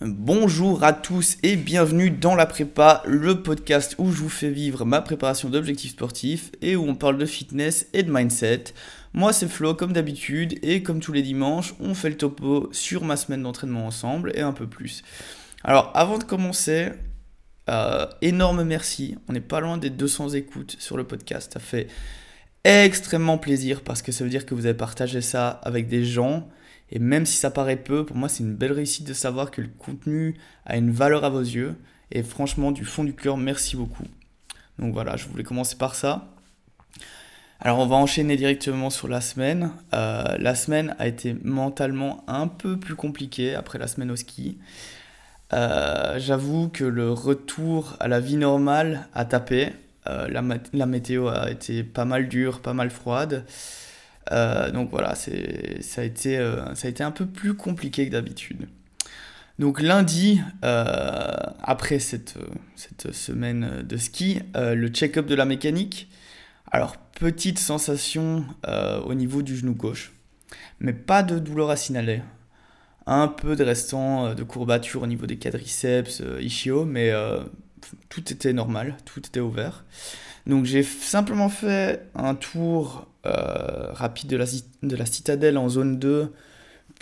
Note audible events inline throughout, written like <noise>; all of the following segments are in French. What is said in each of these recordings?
Bonjour à tous et bienvenue dans la prépa, le podcast où je vous fais vivre ma préparation d'objectifs sportifs et où on parle de fitness et de mindset. Moi c'est Flo comme d'habitude et comme tous les dimanches on fait le topo sur ma semaine d'entraînement ensemble et un peu plus. Alors avant de commencer, euh, énorme merci, on n'est pas loin des 200 écoutes sur le podcast, ça fait extrêmement plaisir parce que ça veut dire que vous avez partagé ça avec des gens et même si ça paraît peu, pour moi c'est une belle réussite de savoir que le contenu a une valeur à vos yeux. Et franchement, du fond du cœur, merci beaucoup. Donc voilà, je voulais commencer par ça. Alors on va enchaîner directement sur la semaine. Euh, la semaine a été mentalement un peu plus compliquée après la semaine au ski. Euh, j'avoue que le retour à la vie normale a tapé. Euh, la, la, météo a été pas mal dure, pas mal froide. Euh, donc voilà, ça, a été, euh, ça a été un peu plus compliqué que d'habitude. Donc lundi, euh, après cette, cette, semaine de ski, le check-up de la mécanique. Alors petite sensation au niveau du genou gauche, mais pas de douleur à signaler. Un peu de restant de courbature au niveau des quadriceps, ischio, mais tout était normal, tout était ouvert. Donc j'ai simplement fait un tour euh, rapide de la, de la, citadelle en zone 2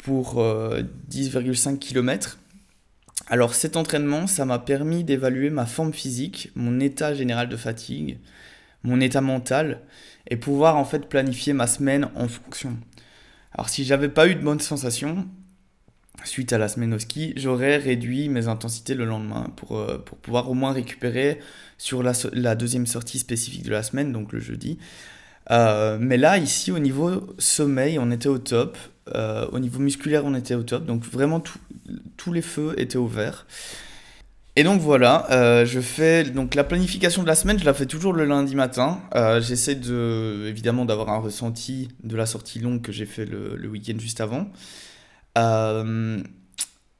pour 10,5 euh, km. Alors cet entraînement, ça m'a permis d'évaluer ma forme physique, mon état général de fatigue, mon état mental, et pouvoir en fait planifier ma semaine en fonction. Alors si j'avais pas eu de bonnes sensations, suite à la semaine au ski, j'aurais réduit mes intensités le lendemain pour, euh, pour pouvoir au moins récupérer sur la, la, deuxième sortie spécifique de la semaine, donc le jeudi. Euh, mais là, ici, au niveau sommeil, on était au top. Euh, au niveau musculaire, on était au top. Donc vraiment, tous les feux étaient ouverts. Et donc voilà, je fais donc la planification de la semaine, je la fais toujours le lundi matin. J'essaie de évidemment d'avoir un ressenti de la sortie longue que j'ai fait le, le week-end juste avant. Euh,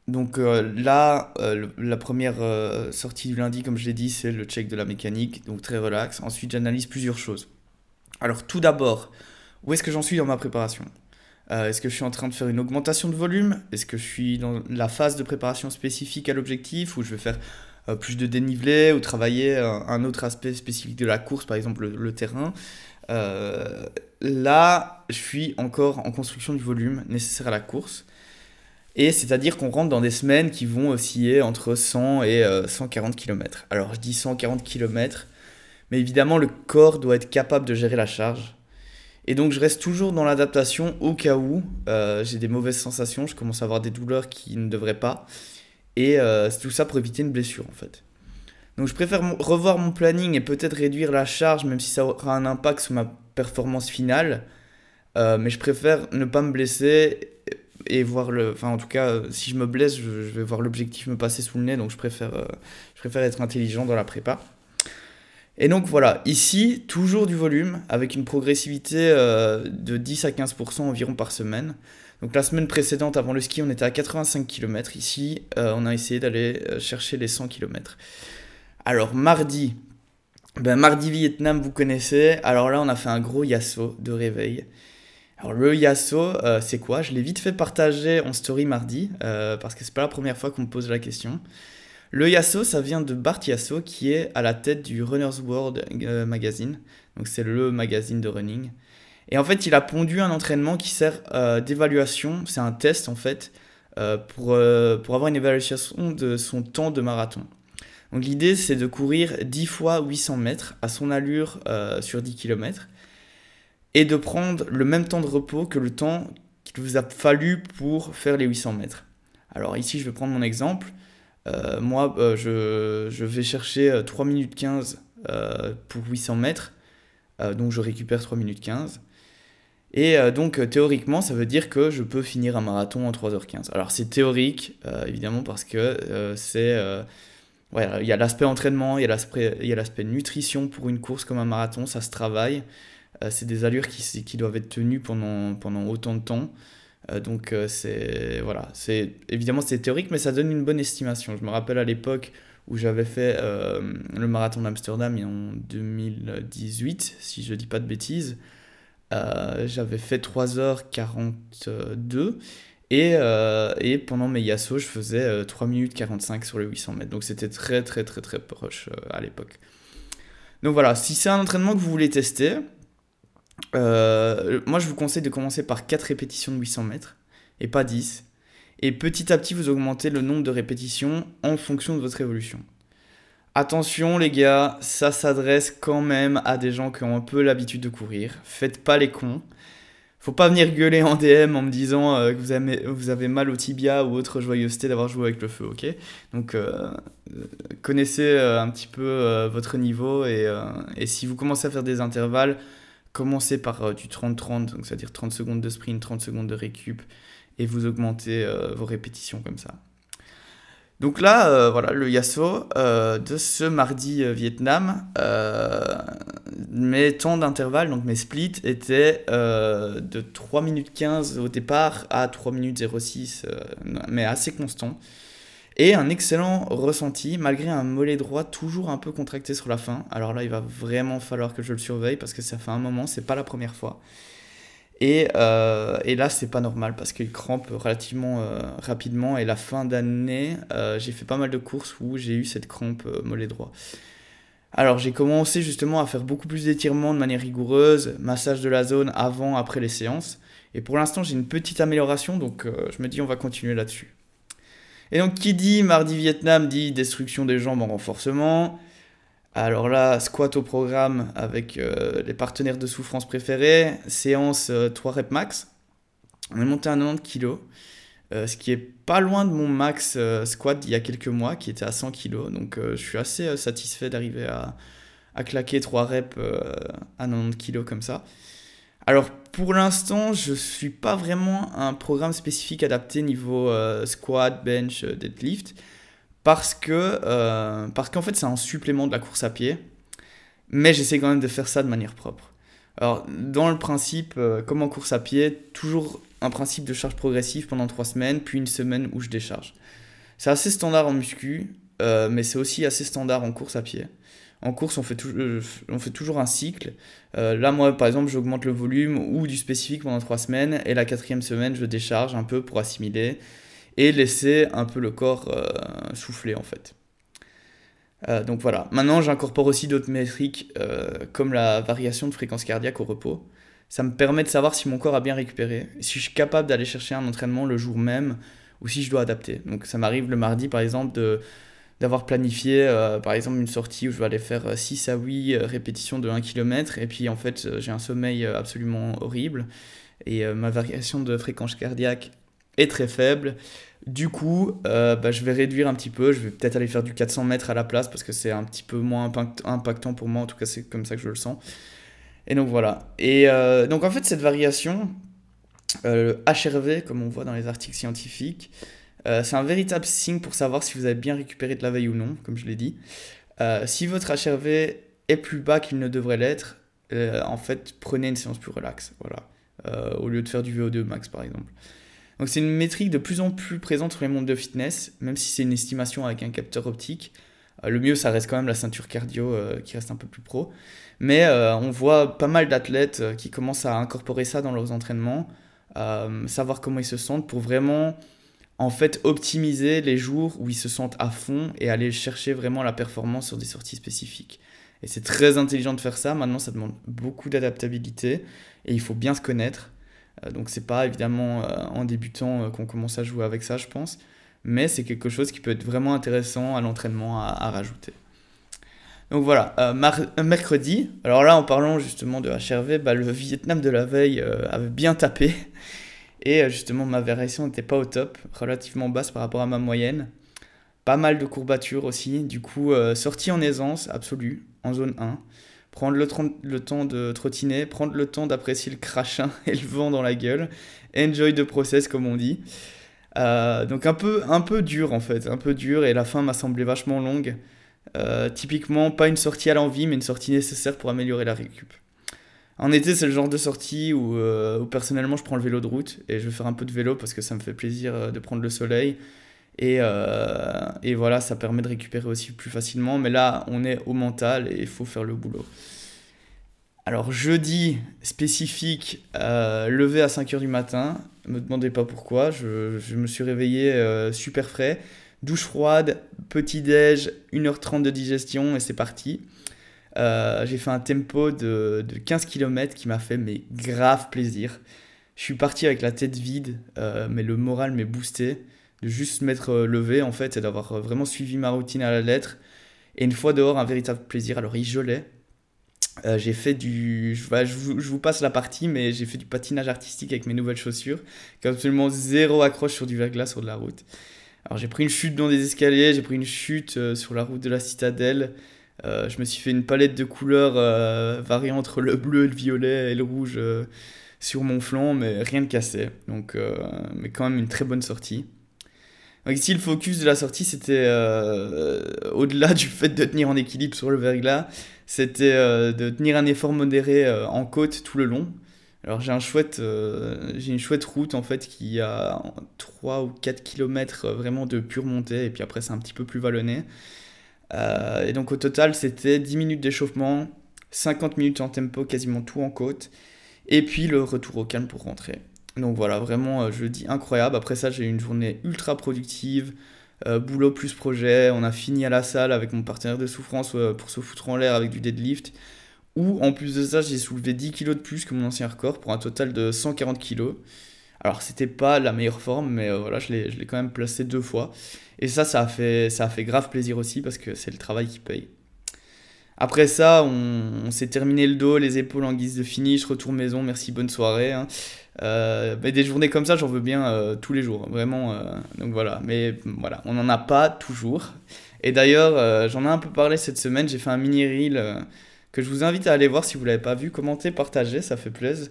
donc euh, là, euh, la première sortie du lundi, comme je l'ai dit, c'est le check de la mécanique, donc très relax. Ensuite, j'analyse plusieurs choses. Alors tout d'abord, où est-ce que j'en suis dans ma préparation? Est-ce que je suis en train de faire une augmentation de volume? Est-ce que je suis dans la phase de préparation spécifique à l'objectif, où je vais faire plus de dénivelé, ou travailler un autre aspect spécifique de la course, par exemple le, le terrain? Là, je suis encore en construction du volume nécessaire à la course. Et c'est-à-dire qu'on rentre dans des semaines qui vont osciller entre 100 et 140 euh, km. Alors je dis 140 km, mais évidemment le corps doit être capable de gérer la charge. Et donc je reste toujours dans l'adaptation au cas où euh, j'ai des mauvaises sensations, je commence à avoir des douleurs qui ne devraient pas. Et euh, c'est tout ça pour éviter une blessure en fait. Donc je préfère revoir mon planning et peut-être réduire la charge, même si ça aura un impact sur ma performance finale. mais je préfère ne pas me blesser et voir le. Enfin, en tout cas, si je me blesse, je, vais voir l'objectif me passer sous le nez, donc je préfère, euh, je préfère être intelligent dans la prépa. Et donc voilà, ici, toujours du volume, avec une progressivité euh, de 10 à 15% environ par semaine. Donc la semaine précédente, avant le ski, on était à 85 km. Ici, euh, on a essayé d'aller chercher les 100 km. Alors mardi, ben, mardi Vietnam, vous connaissez. Alors là, on a fait un gros yasso de réveil. Alors le Yasso, euh, c'est quoi? Je l'ai vite fait partager en story mardi, euh, parce que c'est pas la première fois qu'on me pose la question. Le Yasso, ça vient de Bart Yasso, qui est à la tête du Runner's World euh, magazine. Donc c'est le magazine de running. Et en fait, il a pondu un entraînement qui sert d'évaluation, c'est un test en fait, pour, pour avoir une évaluation de son temps de marathon. Donc l'idée, c'est de courir 10 fois 800 mètres à son allure sur 10 km et de prendre le même temps de repos que le temps qu'il vous a fallu pour faire les 800 mètres. Alors ici, je vais prendre mon exemple. Euh, moi, euh, je, vais chercher 3 euh, minutes 15 pour 800 mètres. donc je récupère 3 minutes 15. Et donc théoriquement, ça veut dire que je peux finir un marathon en 3h15. Alors c'est théorique, évidemment, parce que c'est... il y a l'aspect entraînement, il y a l'aspect nutrition pour une course comme un marathon, ça se travaille. Euh, c'est des allures qui, qui, doivent être tenues pendant, pendant autant de temps. Euh, donc euh, c'est voilà, c'est évidemment c'est théorique, mais ça donne une bonne estimation. Je me rappelle à l'époque où j'avais fait le marathon d'Amsterdam en 2018, si je dis pas de bêtises. j'avais fait 3h42 Et, et pendant mes Yasso, je faisais 3 minutes 45 sur les 800 mètres. Donc c'était très très très très proche à l'époque. Donc voilà, si c'est un entraînement que vous voulez tester, moi je vous conseille de commencer par 4 répétitions de 800 mètres et pas 10. Et petit à petit, vous augmentez le nombre de répétitions en fonction de votre évolution. Attention les gars, ça s'adresse quand même à des gens qui ont un peu l'habitude de courir. Faites pas les cons. Faut pas venir gueuler en DM en me disant euh, que vous avez, mal au tibia ou autre joyeuseté d'avoir joué avec le feu, ok? Donc euh, connaissez euh, un petit peu votre niveau et, si vous commencez à faire des intervalles, commencez par du 30-30, donc c'est-à-dire 30 secondes de sprint, 30 secondes de récup et vous augmentez vos répétitions comme ça. Donc là, euh, voilà, le Yasso euh, de ce mardi euh, Vietnam, mes temps d'intervalle, donc mes splits, étaient de 3 minutes 15 au départ à 3 minutes 06, mais assez constant. Et un excellent ressenti, malgré un mollet droit toujours un peu contracté sur la fin. Alors là, il va vraiment falloir que je le surveille parce que ça fait un moment, c'est pas la première fois. Et, euh, et, là, c'est pas normal parce qu'il crampe relativement euh, rapidement. Et la fin d'année, euh, j'ai fait pas mal de courses où j'ai eu cette crampe mollet droit. Alors, j'ai commencé justement à faire beaucoup plus d'étirements de manière rigoureuse, massage de la zone avant, après les séances. Et pour l'instant, j'ai une petite amélioration, donc je me dis on va continuer là-dessus. Et donc, qui dit mardi Vietnam dit destruction des jambes en renforcement. Alors là, squat au programme avec euh, les partenaires de souffrance préférés, séance 3 euh, reps max. On est monté à 90 kg, euh, ce qui est pas loin de mon max squat il y a quelques mois, qui était à 100 kg. Donc je suis assez satisfait d'arriver à, à, claquer 3 reps à 90 kg comme ça. Alors pour l'instant, je ne suis pas vraiment un programme spécifique adapté niveau squat, bench, deadlift parce que euh, qu'en fait c'est un supplément de la course à pied, mais j'essaie quand même de faire ça de manière propre. Alors dans le principe, euh, comme en course à pied, toujours un principe de charge progressive pendant trois semaines, puis une semaine où je décharge. C'est assez standard en muscu, euh, mais c'est aussi assez standard en course à pied. En course, on fait, on fait toujours un cycle. là, moi, par exemple, j'augmente le volume ou du spécifique pendant trois semaines, et la quatrième semaine, je décharge un peu pour assimiler et laisser un peu le corps euh, souffler en fait. Euh, donc voilà, maintenant j'incorpore aussi d'autres métriques euh, comme la variation de fréquence cardiaque au repos. Ça me permet de savoir si mon corps a bien récupéré, si je suis capable d'aller chercher un entraînement le jour même ou si je dois adapter. Donc ça m'arrive le mardi par exemple de d'avoir planifié par exemple une sortie où je vais aller faire 6 à 8 répétitions de 1 km et puis en fait j'ai un sommeil absolument horrible et ma variation de fréquence cardiaque est très faible. Du coup, euh, bah, je vais réduire un petit peu. Je vais peut-être aller faire du 400 mètres à la place parce que c'est un petit peu moins impactant pour moi. En tout cas, c'est comme ça que je le sens. Et donc voilà. Et euh, donc en fait, cette variation, euh, le HRV, comme on voit dans les articles scientifiques, c'est un véritable signe pour savoir si vous avez bien récupéré de la veille ou non, comme je l'ai dit. si votre HRV est plus bas qu'il ne devrait l'être, en fait, prenez une séance plus relaxe. Voilà. au lieu de faire du VO2 max, par exemple. Donc c'est une métrique de plus en plus présente sur les mondes de fitness, même si c'est une estimation avec un capteur optique. Euh, le mieux, ça reste quand même la ceinture cardio euh, qui reste un peu plus pro. Mais euh, on voit pas mal d'athlètes qui commencent à incorporer ça dans leurs entraînements, savoir comment ils se sentent pour vraiment en fait optimiser les jours où ils se sentent à fond et aller chercher vraiment la performance sur des sorties spécifiques. Et c'est très intelligent de faire ça. Maintenant, ça demande beaucoup d'adaptabilité et il faut bien se connaître. Euh, donc c'est pas évidemment euh, en débutant euh, qu'on commence à jouer avec ça, je pense, mais c'est quelque chose qui peut être vraiment intéressant à l'entraînement à, rajouter. Donc voilà, mercredi, alors là en parlant justement de HRV, bah, le Vietnam de la veille avait bien tapé. Et justement ma variation n'était pas au top, relativement basse par rapport à ma moyenne. Pas mal de courbatures aussi, du coup sortie en aisance absolue, en zone 1 prendre le, temps de trottiner, prendre le temps d'apprécier le crachin <laughs> et le vent dans la gueule. Enjoy the process, comme on dit. Euh, donc un peu, un peu dur en fait, un peu dur et la fin m'a semblé vachement longue. Euh, typiquement, pas une sortie à l'envie, mais une sortie nécessaire pour améliorer la récup. En été, c'est le genre de sortie où, euh, où, personnellement je prends le vélo de route et je vais faire un peu de vélo parce que ça me fait plaisir de prendre le soleil. Et, euh, et, voilà, ça permet de récupérer aussi plus facilement. Mais là, on est au mental et il faut faire le boulot. Alors jeudi spécifique, euh, levé à 5h du matin, ne me demandez pas pourquoi, je, je me suis réveillé euh, super frais, douche froide, petit déj, 1h30 de digestion et c'est parti. Euh, j'ai fait un tempo de, de 15 km qui m'a fait mais grave plaisir. Je suis parti avec la tête vide, euh, mais le moral m'est boosté de juste m'être euh, levé en fait et d'avoir vraiment suivi ma routine à la lettre. Et une fois dehors, un véritable plaisir. Alors il gelait. J'ai fait du. Je, vous, passe la partie, mais j'ai fait du patinage artistique avec mes nouvelles chaussures. Qui absolument zéro accroche sur du verglas sur de la route. Alors j'ai pris une chute dans des escaliers, j'ai pris une chute sur la route de la citadelle. Euh, je me suis fait une palette de couleurs euh, variant entre le bleu, le violet et le rouge euh, sur mon flanc, mais rien de cassé. Donc, euh, mais quand même une très bonne sortie. Donc ici, le focus de la sortie, c'était au-delà du fait de tenir en équilibre sur le verglas, c'était de tenir un effort modéré en côte tout le long. Alors j'ai un chouette, j'ai une chouette route en fait qui a 3 ou 4 km vraiment de pure montée et puis après c'est un petit peu plus vallonné. Euh, et donc au total c'était 10 minutes d'échauffement, 50 minutes en tempo, quasiment tout en côte, et puis le retour au calme pour rentrer. Donc voilà, vraiment euh, jeudi incroyable. Après ça j'ai eu une journée ultra productive, euh, boulot plus projet, on a fini à la salle avec mon partenaire de souffrance pour se foutre en l'air avec du deadlift. Où en plus de ça, j'ai soulevé 10 kilos de plus que mon ancien record pour un total de 140 kilos. Alors c'était pas la meilleure forme, mais euh, voilà, je l'ai, quand même placé deux fois. Et ça, ça a fait, ça a fait grave plaisir aussi parce que c'est le travail qui paye. Après ça, on, on s'est terminé le dos, les épaules en guise de finish, retour maison, merci, bonne soirée. hein. Euh, mais des journées comme ça, j'en veux bien euh, tous les jours, vraiment. donc voilà, mais voilà, on n'en a pas toujours. Et d'ailleurs, j'en ai un peu parlé cette semaine, j'ai fait un mini reel que je vous invite à aller voir si vous l'avez pas vu, commenter, partager, ça fait plaisir.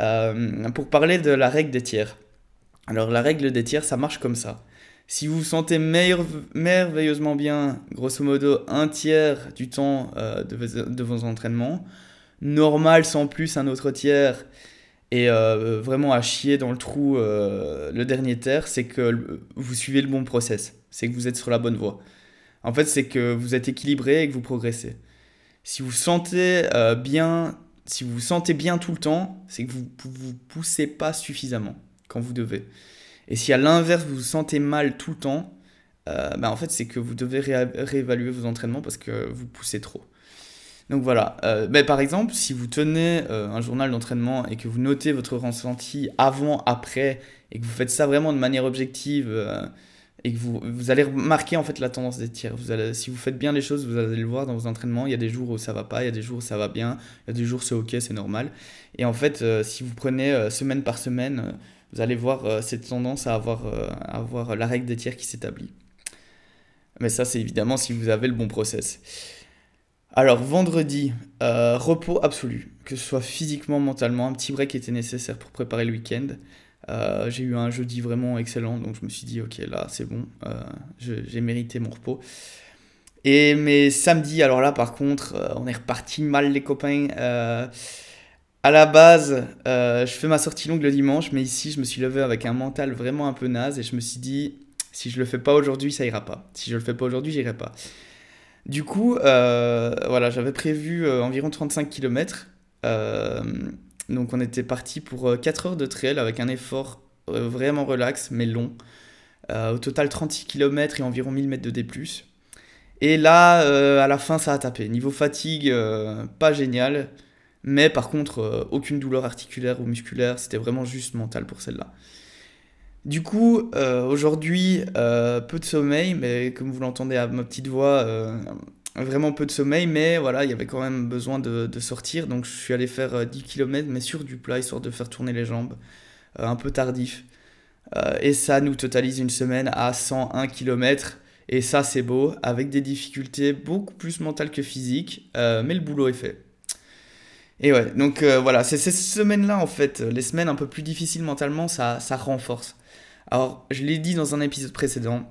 Euh, pour parler de la règle des tiers. Alors la règle des tiers, ça marche comme ça. Si vous vous sentez merveilleusement bien, grosso modo un tiers du temps euh, de, vos, entraînements, normal sans plus un autre tiers, et euh, vraiment à chier dans le trou le dernier tiers, c'est que vous suivez le bon process, c'est que vous êtes sur la bonne voie. En fait, c'est que vous êtes équilibré et que vous progressez. Si vous sentez bien, si vous vous sentez bien tout le temps, c'est que vous vous poussez pas suffisamment quand vous devez. Et si à l'inverse vous vous sentez mal tout le temps, euh, bah, en fait c'est que vous devez réévaluer vos entraînements parce que vous poussez trop. Donc voilà. Euh, bah, par exemple, si vous tenez euh, un journal d'entraînement et que vous notez votre ressenti avant, après, et que vous faites ça vraiment de manière objective, euh, et que vous, vous allez remarquer en fait la tendance des tirs. Vous allez, si vous faites bien les choses, vous allez le voir dans vos entraînements. Il y a des jours où ça va pas, il y a des jours où ça va bien, il y a des jours où c'est ok, c'est normal. Et en fait, euh, si vous prenez euh, semaine par semaine, euh, vous allez voir cette tendance à avoir, à avoir la règle des tiers qui s'établit. Mais ça, c'est évidemment si vous avez le bon process. Alors, vendredi, repos absolu, que ce soit physiquement, mentalement, un petit break était nécessaire pour préparer le week-end. Euh, j'ai eu un jeudi vraiment excellent, donc je me suis dit, ok, là, c'est bon, euh, j'ai mérité mon repos. Et mais samedi, alors là, par contre, euh, on est reparti mal, les copains. À la base, je fais ma sortie longue le dimanche, mais ici, je me suis levé avec un mental vraiment un peu naze et je me suis dit, si je le fais pas aujourd'hui, ça ira pas. Si je le fais pas aujourd'hui, j'irai pas. Du coup, voilà, j'avais prévu environ 35 km. Donc on était parti pour euh, 4 heures de trail avec un effort euh, vraiment relax mais long. Euh, au total 36 km et environ 1000 mètres de D+. Et là, euh, à la fin, ça a tapé. Niveau fatigue, euh, pas génial. Mais par contre, euh, aucune douleur articulaire ou musculaire. C'était vraiment juste mental pour celle-là. Du coup, euh, aujourd'hui, euh, peu de sommeil, mais comme vous l'entendez à ma petite voix, euh, vraiment peu de sommeil, mais voilà, il y avait quand même besoin de, sortir, donc je suis allé faire euh, 10 km, mais sur du plat, histoire de faire tourner les jambes, euh, un peu tardif. Euh, et ça nous totalise une semaine à 101 km, et ça c'est beau, avec des difficultés beaucoup plus mentales que physiques, euh, mais le boulot est fait. Et ouais, donc euh, voilà, c'est ces semaines-là en fait, les semaines un peu plus difficiles mentalement, ça, ça renforce. Alors, je l'ai dit dans un épisode précédent,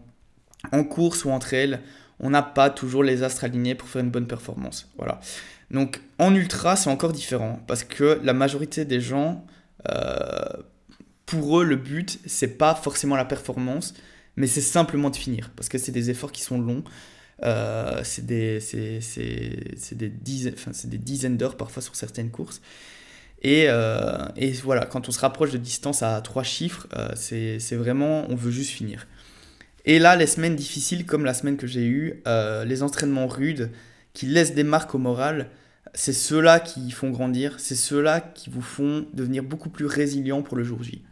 en course ou en trail, on n'a pas toujours les astres alignés pour faire une bonne performance. Voilà. Donc, en ultra, c'est encore différent parce que la majorité des gens, euh, pour eux, le but, c'est pas forcément la performance, mais c'est simplement de finir parce que c'est des efforts qui sont longs. c'est des, des, dizaines, des dizaines d'heures parfois sur certaines courses. Et, et, voilà, quand on se rapproche de distance à trois chiffres, c'est vraiment, on veut juste finir. Et là, les semaines difficiles, comme la semaine que j'ai eue, les entraînements rudes, qui laissent des marques au moral, c'est ceux-là qui font grandir, c'est ceux-là qui vous font devenir beaucoup plus résilient pour le jour J.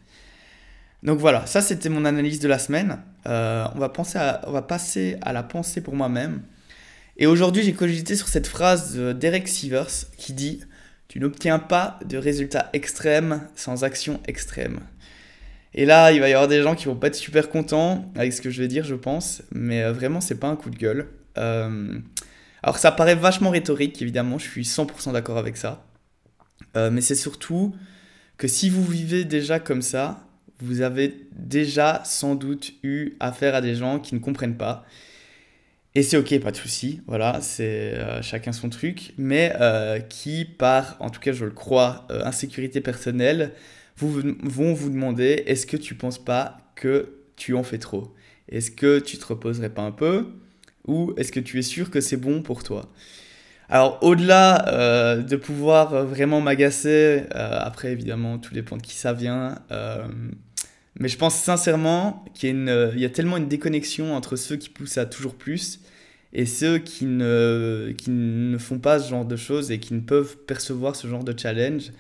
Donc voilà, ça c'était mon analyse de la semaine. Euh, on, va penser va passer à la pensée pour moi-même. Et aujourd'hui, j'ai cogité sur cette phrase d'Eric Sivers qui dit Tu n'obtiens pas de résultats extrêmes sans action extrême. Et là, il va y avoir des gens qui vont pas être super contents avec ce que je vais dire, je pense, mais euh, vraiment, c'est pas un coup de gueule. Euh, alors ça paraît vachement rhétorique, évidemment, je suis 100% d'accord avec ça. Euh, mais c'est surtout que si vous vivez déjà comme ça, vous avez déjà sans doute eu affaire à des gens qui ne comprennent pas. Et c'est ok, pas de souci, voilà, c'est chacun son truc, mais qui, par, en tout cas je le crois, insécurité personnelle, vous, vont vous demander est-ce que tu penses pas que tu en fais trop? Est-ce que tu te reposerais pas un peu? Ou est-ce que tu es sûr que c'est bon pour toi? Alors au-delà euh, de pouvoir euh, vraiment m'agacer, euh, après évidemment tout dépend de qui ça vient, mais je pense sincèrement qu'il y, y, a tellement une déconnexion entre ceux qui poussent à toujours plus et ceux qui ne, qui ne font pas ce genre de choses et qui ne peuvent percevoir ce genre de challenge.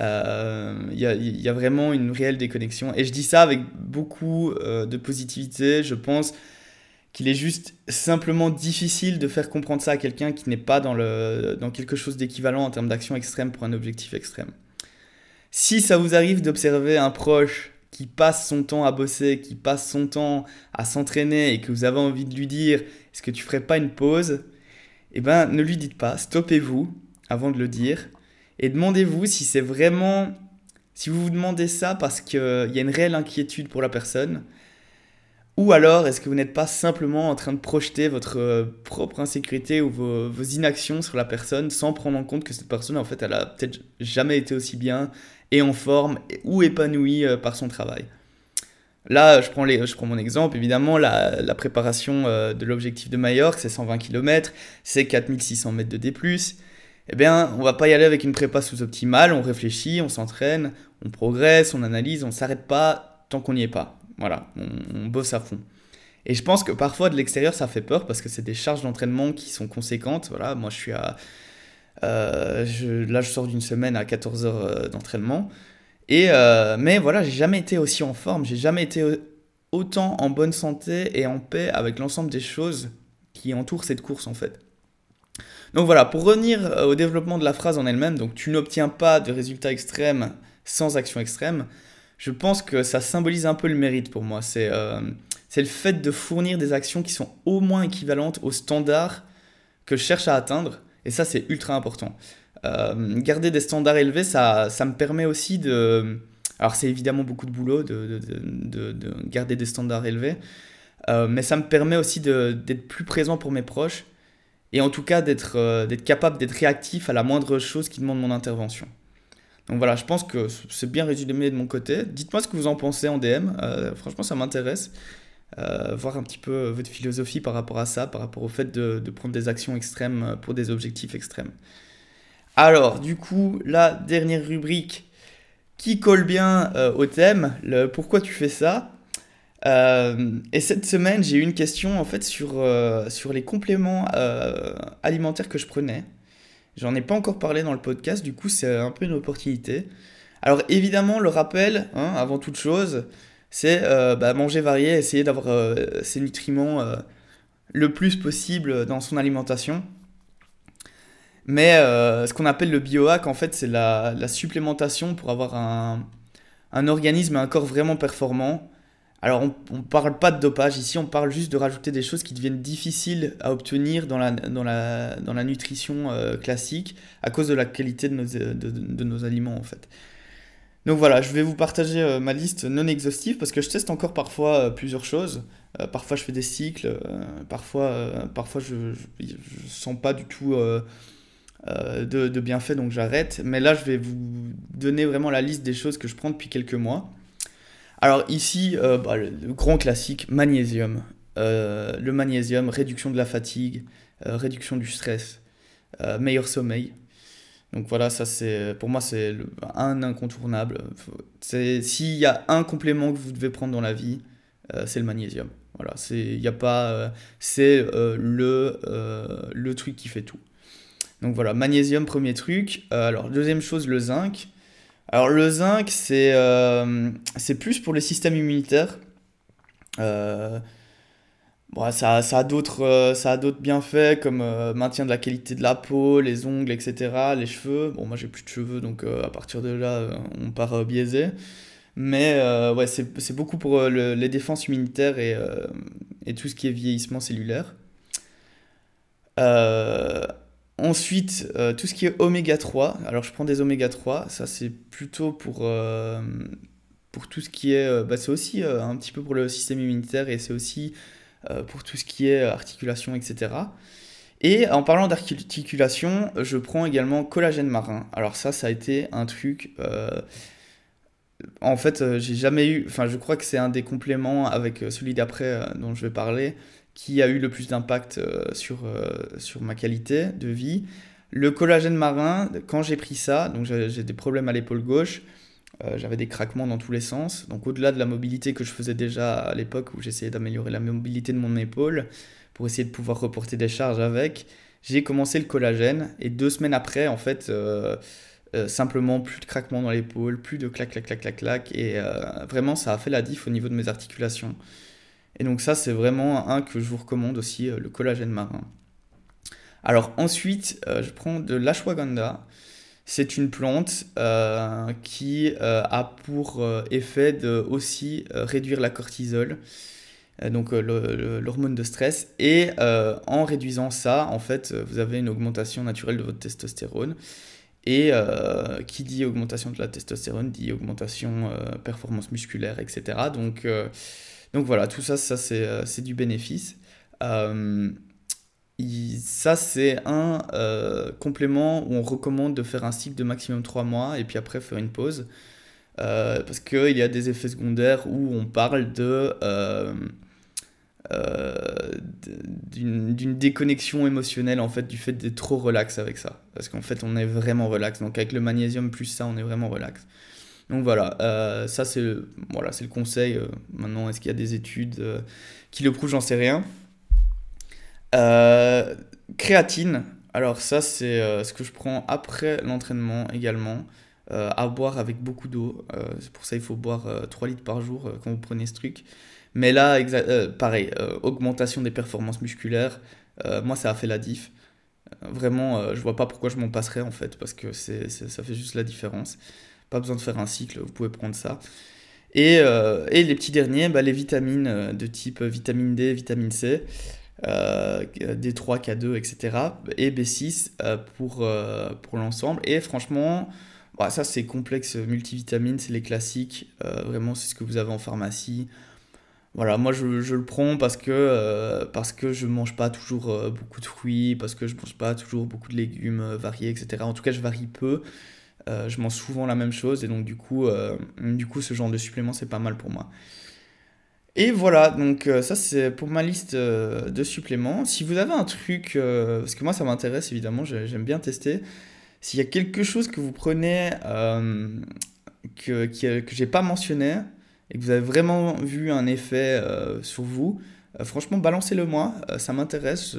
Il y, a, y, a, vraiment une réelle déconnexion. Et je dis ça avec beaucoup de positivité. Je pense qu'il est juste simplement difficile de faire comprendre ça à quelqu'un qui n'est pas dans, dans quelque chose d'équivalent en termes d'action extrême pour un objectif extrême. Si ça vous arrive d'observer un proche qui passe son temps à bosser, qui passe son temps à s'entraîner et que vous avez envie de lui dire est-ce que tu ferais pas une pause? Eh ben ne lui dites pas, stoppez-vous avant de le dire et demandez-vous si c'est vraiment si vous vous demandez ça parce qu'il y a une réelle inquiétude pour la personne, ou alors, est-ce que vous n'êtes pas simplement en train de projeter votre euh, propre insécurité ou vos, inactions sur la personne sans prendre en compte que cette personne, en fait, elle a peut-être jamais été aussi bien et en forme ou épanouie euh, par son travail Là, je prends, je prends mon exemple, évidemment, la, la préparation euh, de l'objectif de Majorque, c'est 120 km, c'est 4600 mètres de D+. Eh bien, on va pas y aller avec une prépa sous-optimale, on réfléchit, on s'entraîne, on progresse, on analyse, on s'arrête pas tant qu'on n'y est pas. Voilà, on, bosse à fond. Et je pense que parfois de l'extérieur ça fait peur parce que c'est des charges d'entraînement qui sont conséquentes. Voilà, moi je suis à. Euh, là je sors d'une semaine à 14 heures euh, d'entraînement. Et euh, mais voilà, j'ai jamais été aussi en forme, j'ai jamais été autant en bonne santé et en paix avec l'ensemble des choses qui entourent cette course en fait. Donc voilà, pour revenir au développement de la phrase en elle-même, donc tu n'obtiens pas de résultats extrêmes sans action extrême je pense que ça symbolise un peu le mérite pour moi. C'est euh, le fait de fournir des actions qui sont au moins équivalentes aux standards que je cherche à atteindre. Et ça, c'est ultra important. Euh, garder des standards élevés, ça, ça me permet aussi de... Alors c'est évidemment beaucoup de boulot de, de, de, garder des standards élevés, euh, mais ça me permet aussi d'être plus présent pour mes proches et en tout cas d'être euh, capable d'être réactif à la moindre chose qui demande mon intervention. Donc voilà, je pense que c'est bien résumé de mon côté. Dites-moi ce que vous en pensez en DM. Euh, franchement, ça m'intéresse. Euh, voir un petit peu votre philosophie par rapport à ça, par rapport au fait de, prendre des actions extrêmes pour des objectifs extrêmes. Alors, du coup, la dernière rubrique qui colle bien au thème, pourquoi tu fais ça? Et cette semaine, j'ai eu une question en fait sur, sur les compléments alimentaires que je prenais. J'en ai pas encore parlé dans le podcast, du coup c'est un peu une opportunité. Alors évidemment, le rappel, hein, avant toute chose, c'est euh, bah, manger varié, essayer d'avoir euh, ces nutriments euh, le plus possible dans son alimentation. Mais ce qu'on appelle le biohack, en fait, c'est la, supplémentation pour avoir un, un organisme un corps vraiment performant alors, on ne parle pas de dopage ici, on parle juste de rajouter des choses qui deviennent difficiles à obtenir dans la, nutrition euh, classique à cause de la qualité de nos, de, nos, aliments en fait. Donc voilà, je vais vous partager euh, ma liste non exhaustive parce que je teste encore parfois euh, plusieurs choses. parfois je fais des cycles, parfois, je ne sens pas du tout de, de bienfaits donc j'arrête. Mais là, je vais vous donner vraiment la liste des choses que je prends depuis quelques mois. Alors ici, euh, bah, le grand classique, magnésium. le magnésium, réduction de la fatigue, réduction du stress, meilleur sommeil. Donc voilà, ça c'est pour moi c'est un incontournable. S'il y a un complément que vous devez prendre dans la vie, c'est le magnésium. Voilà, c'est il a pas c'est le le truc qui fait tout. Donc voilà, magnésium premier truc. alors deuxième chose le zinc. Alors le zinc, c'est euh, plus pour le système immunitaire. Euh, ça, ça, a d'autres euh, ça a d'autres bienfaits comme maintien de la qualité de la peau, les ongles, etc., les cheveux. Bon, moi j'ai plus de cheveux, donc à partir de là, on part biaisé. Mais ouais, c'est beaucoup pour les défenses immunitaires et, et, tout ce qui est vieillissement cellulaire. Ensuite, euh, tout ce qui est oméga 3. Alors, je prends des oméga 3. Ça, c'est plutôt pour, euh, pour tout ce qui est. Euh, bah, c'est aussi un petit peu pour le système immunitaire et c'est aussi pour tout ce qui est articulation, etc. Et en parlant d'articulation, je prends également collagène marin. Alors, ça, ça a été un truc. en fait, j'ai jamais eu. Enfin, je crois que c'est un des compléments avec celui d'après dont je vais parler qui a eu le plus d'impact euh, sur, euh, sur ma qualité de vie. Le collagène marin, quand j'ai pris ça, donc j'ai des problèmes à l'épaule gauche, euh, j'avais des craquements dans tous les sens. Donc au-delà de la mobilité que je faisais déjà à l'époque où j'essayais d'améliorer la mobilité de mon épaule pour essayer de pouvoir reporter des charges avec, j'ai commencé le collagène et deux semaines après, en fait, simplement plus de craquements dans l'épaule, plus de clac clac clac clac clac et vraiment ça a fait la diff au niveau de mes articulations. Et donc ça, c'est vraiment un que je vous recommande aussi, euh, le collagène marin. Alors ensuite, euh, je prends de l'ashwagandha. C'est une plante euh, qui a pour effet de aussi réduire la cortisol, donc l'hormone de stress. Et en réduisant ça, en fait, vous avez une augmentation naturelle de votre testostérone. Et qui dit augmentation de la testostérone dit augmentation performance musculaire, etc. Donc donc voilà, tout ça, ça c'est euh, du bénéfice. Euh, ça, c'est un euh, complément où on recommande de faire un cycle de maximum 3 mois et puis après faire une pause. parce qu'il y a des effets secondaires où on parle de d'une déconnexion émotionnelle en fait du fait d'être trop relax avec ça parce qu'en fait on est vraiment relax donc avec le magnésium plus ça on est vraiment relax donc voilà, euh, ça c'est le, conseil. Euh, maintenant, est-ce qu'il y a des études euh, qui le prouvent J'en sais rien. créatine, alors ça c'est ce que je prends après l'entraînement également, à boire avec beaucoup d'eau. c'est pour ça qu'il faut boire 3 litres par jour quand vous prenez ce truc. Mais là, pareil, augmentation des performances musculaires, moi ça a fait la diff. Vraiment, je vois pas pourquoi je m'en passerais en fait, parce que ça fait juste la différence. Pas besoin de faire un cycle, vous pouvez prendre ça. Et, euh, et les petits derniers, bah, les vitamines euh, de type vitamine D, vitamine C, euh, D3, K2, etc. Et B6 pour, pour l'ensemble. Et franchement, bah, ça c'est complexe multivitamine, c'est les classiques. vraiment, c'est ce que vous avez en pharmacie. Voilà, moi je, je le prends parce que, parce que je mange pas toujours beaucoup de fruits, parce que je mange pas toujours beaucoup de légumes variés, etc. En tout cas, je varie peu. Euh, je mange souvent la même chose et donc du coup, euh, du coup ce genre de supplément c'est pas mal pour moi. Et voilà, donc euh, ça c'est pour ma liste de suppléments. Si vous avez un truc, parce que moi ça m'intéresse évidemment, j'aime bien tester, s'il y a quelque chose que vous prenez que, que j'ai pas mentionné et que vous avez vraiment vu un effet sur vous, franchement balancez-le moi, ça m'intéresse,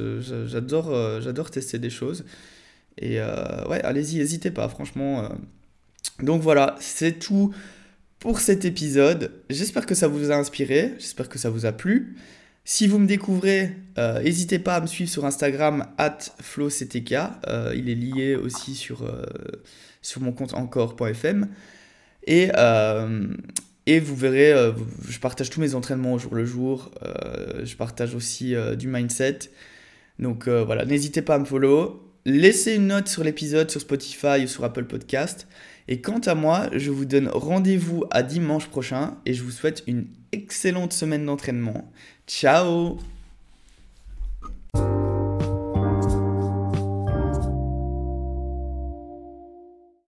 j'adore tester des choses. Et euh, ouais, allez-y, n'hésitez pas, franchement. Euh. Donc voilà, c'est tout pour cet épisode. J'espère que ça vous a inspiré, j'espère que ça vous a plu. Si vous me découvrez, euh, n'hésitez pas à me suivre sur Instagram, flowctk. il est lié aussi sur, sur mon compte encore.fm. Et, et vous verrez, je partage tous mes entraînements au jour le jour. je partage aussi du mindset. Donc voilà, n'hésitez pas à me follow laissez une note sur l'épisode sur Spotify ou sur Apple Podcast. Et quant à moi, je vous donne rendez-vous à dimanche prochain et je vous souhaite une excellente semaine d'entraînement. Ciao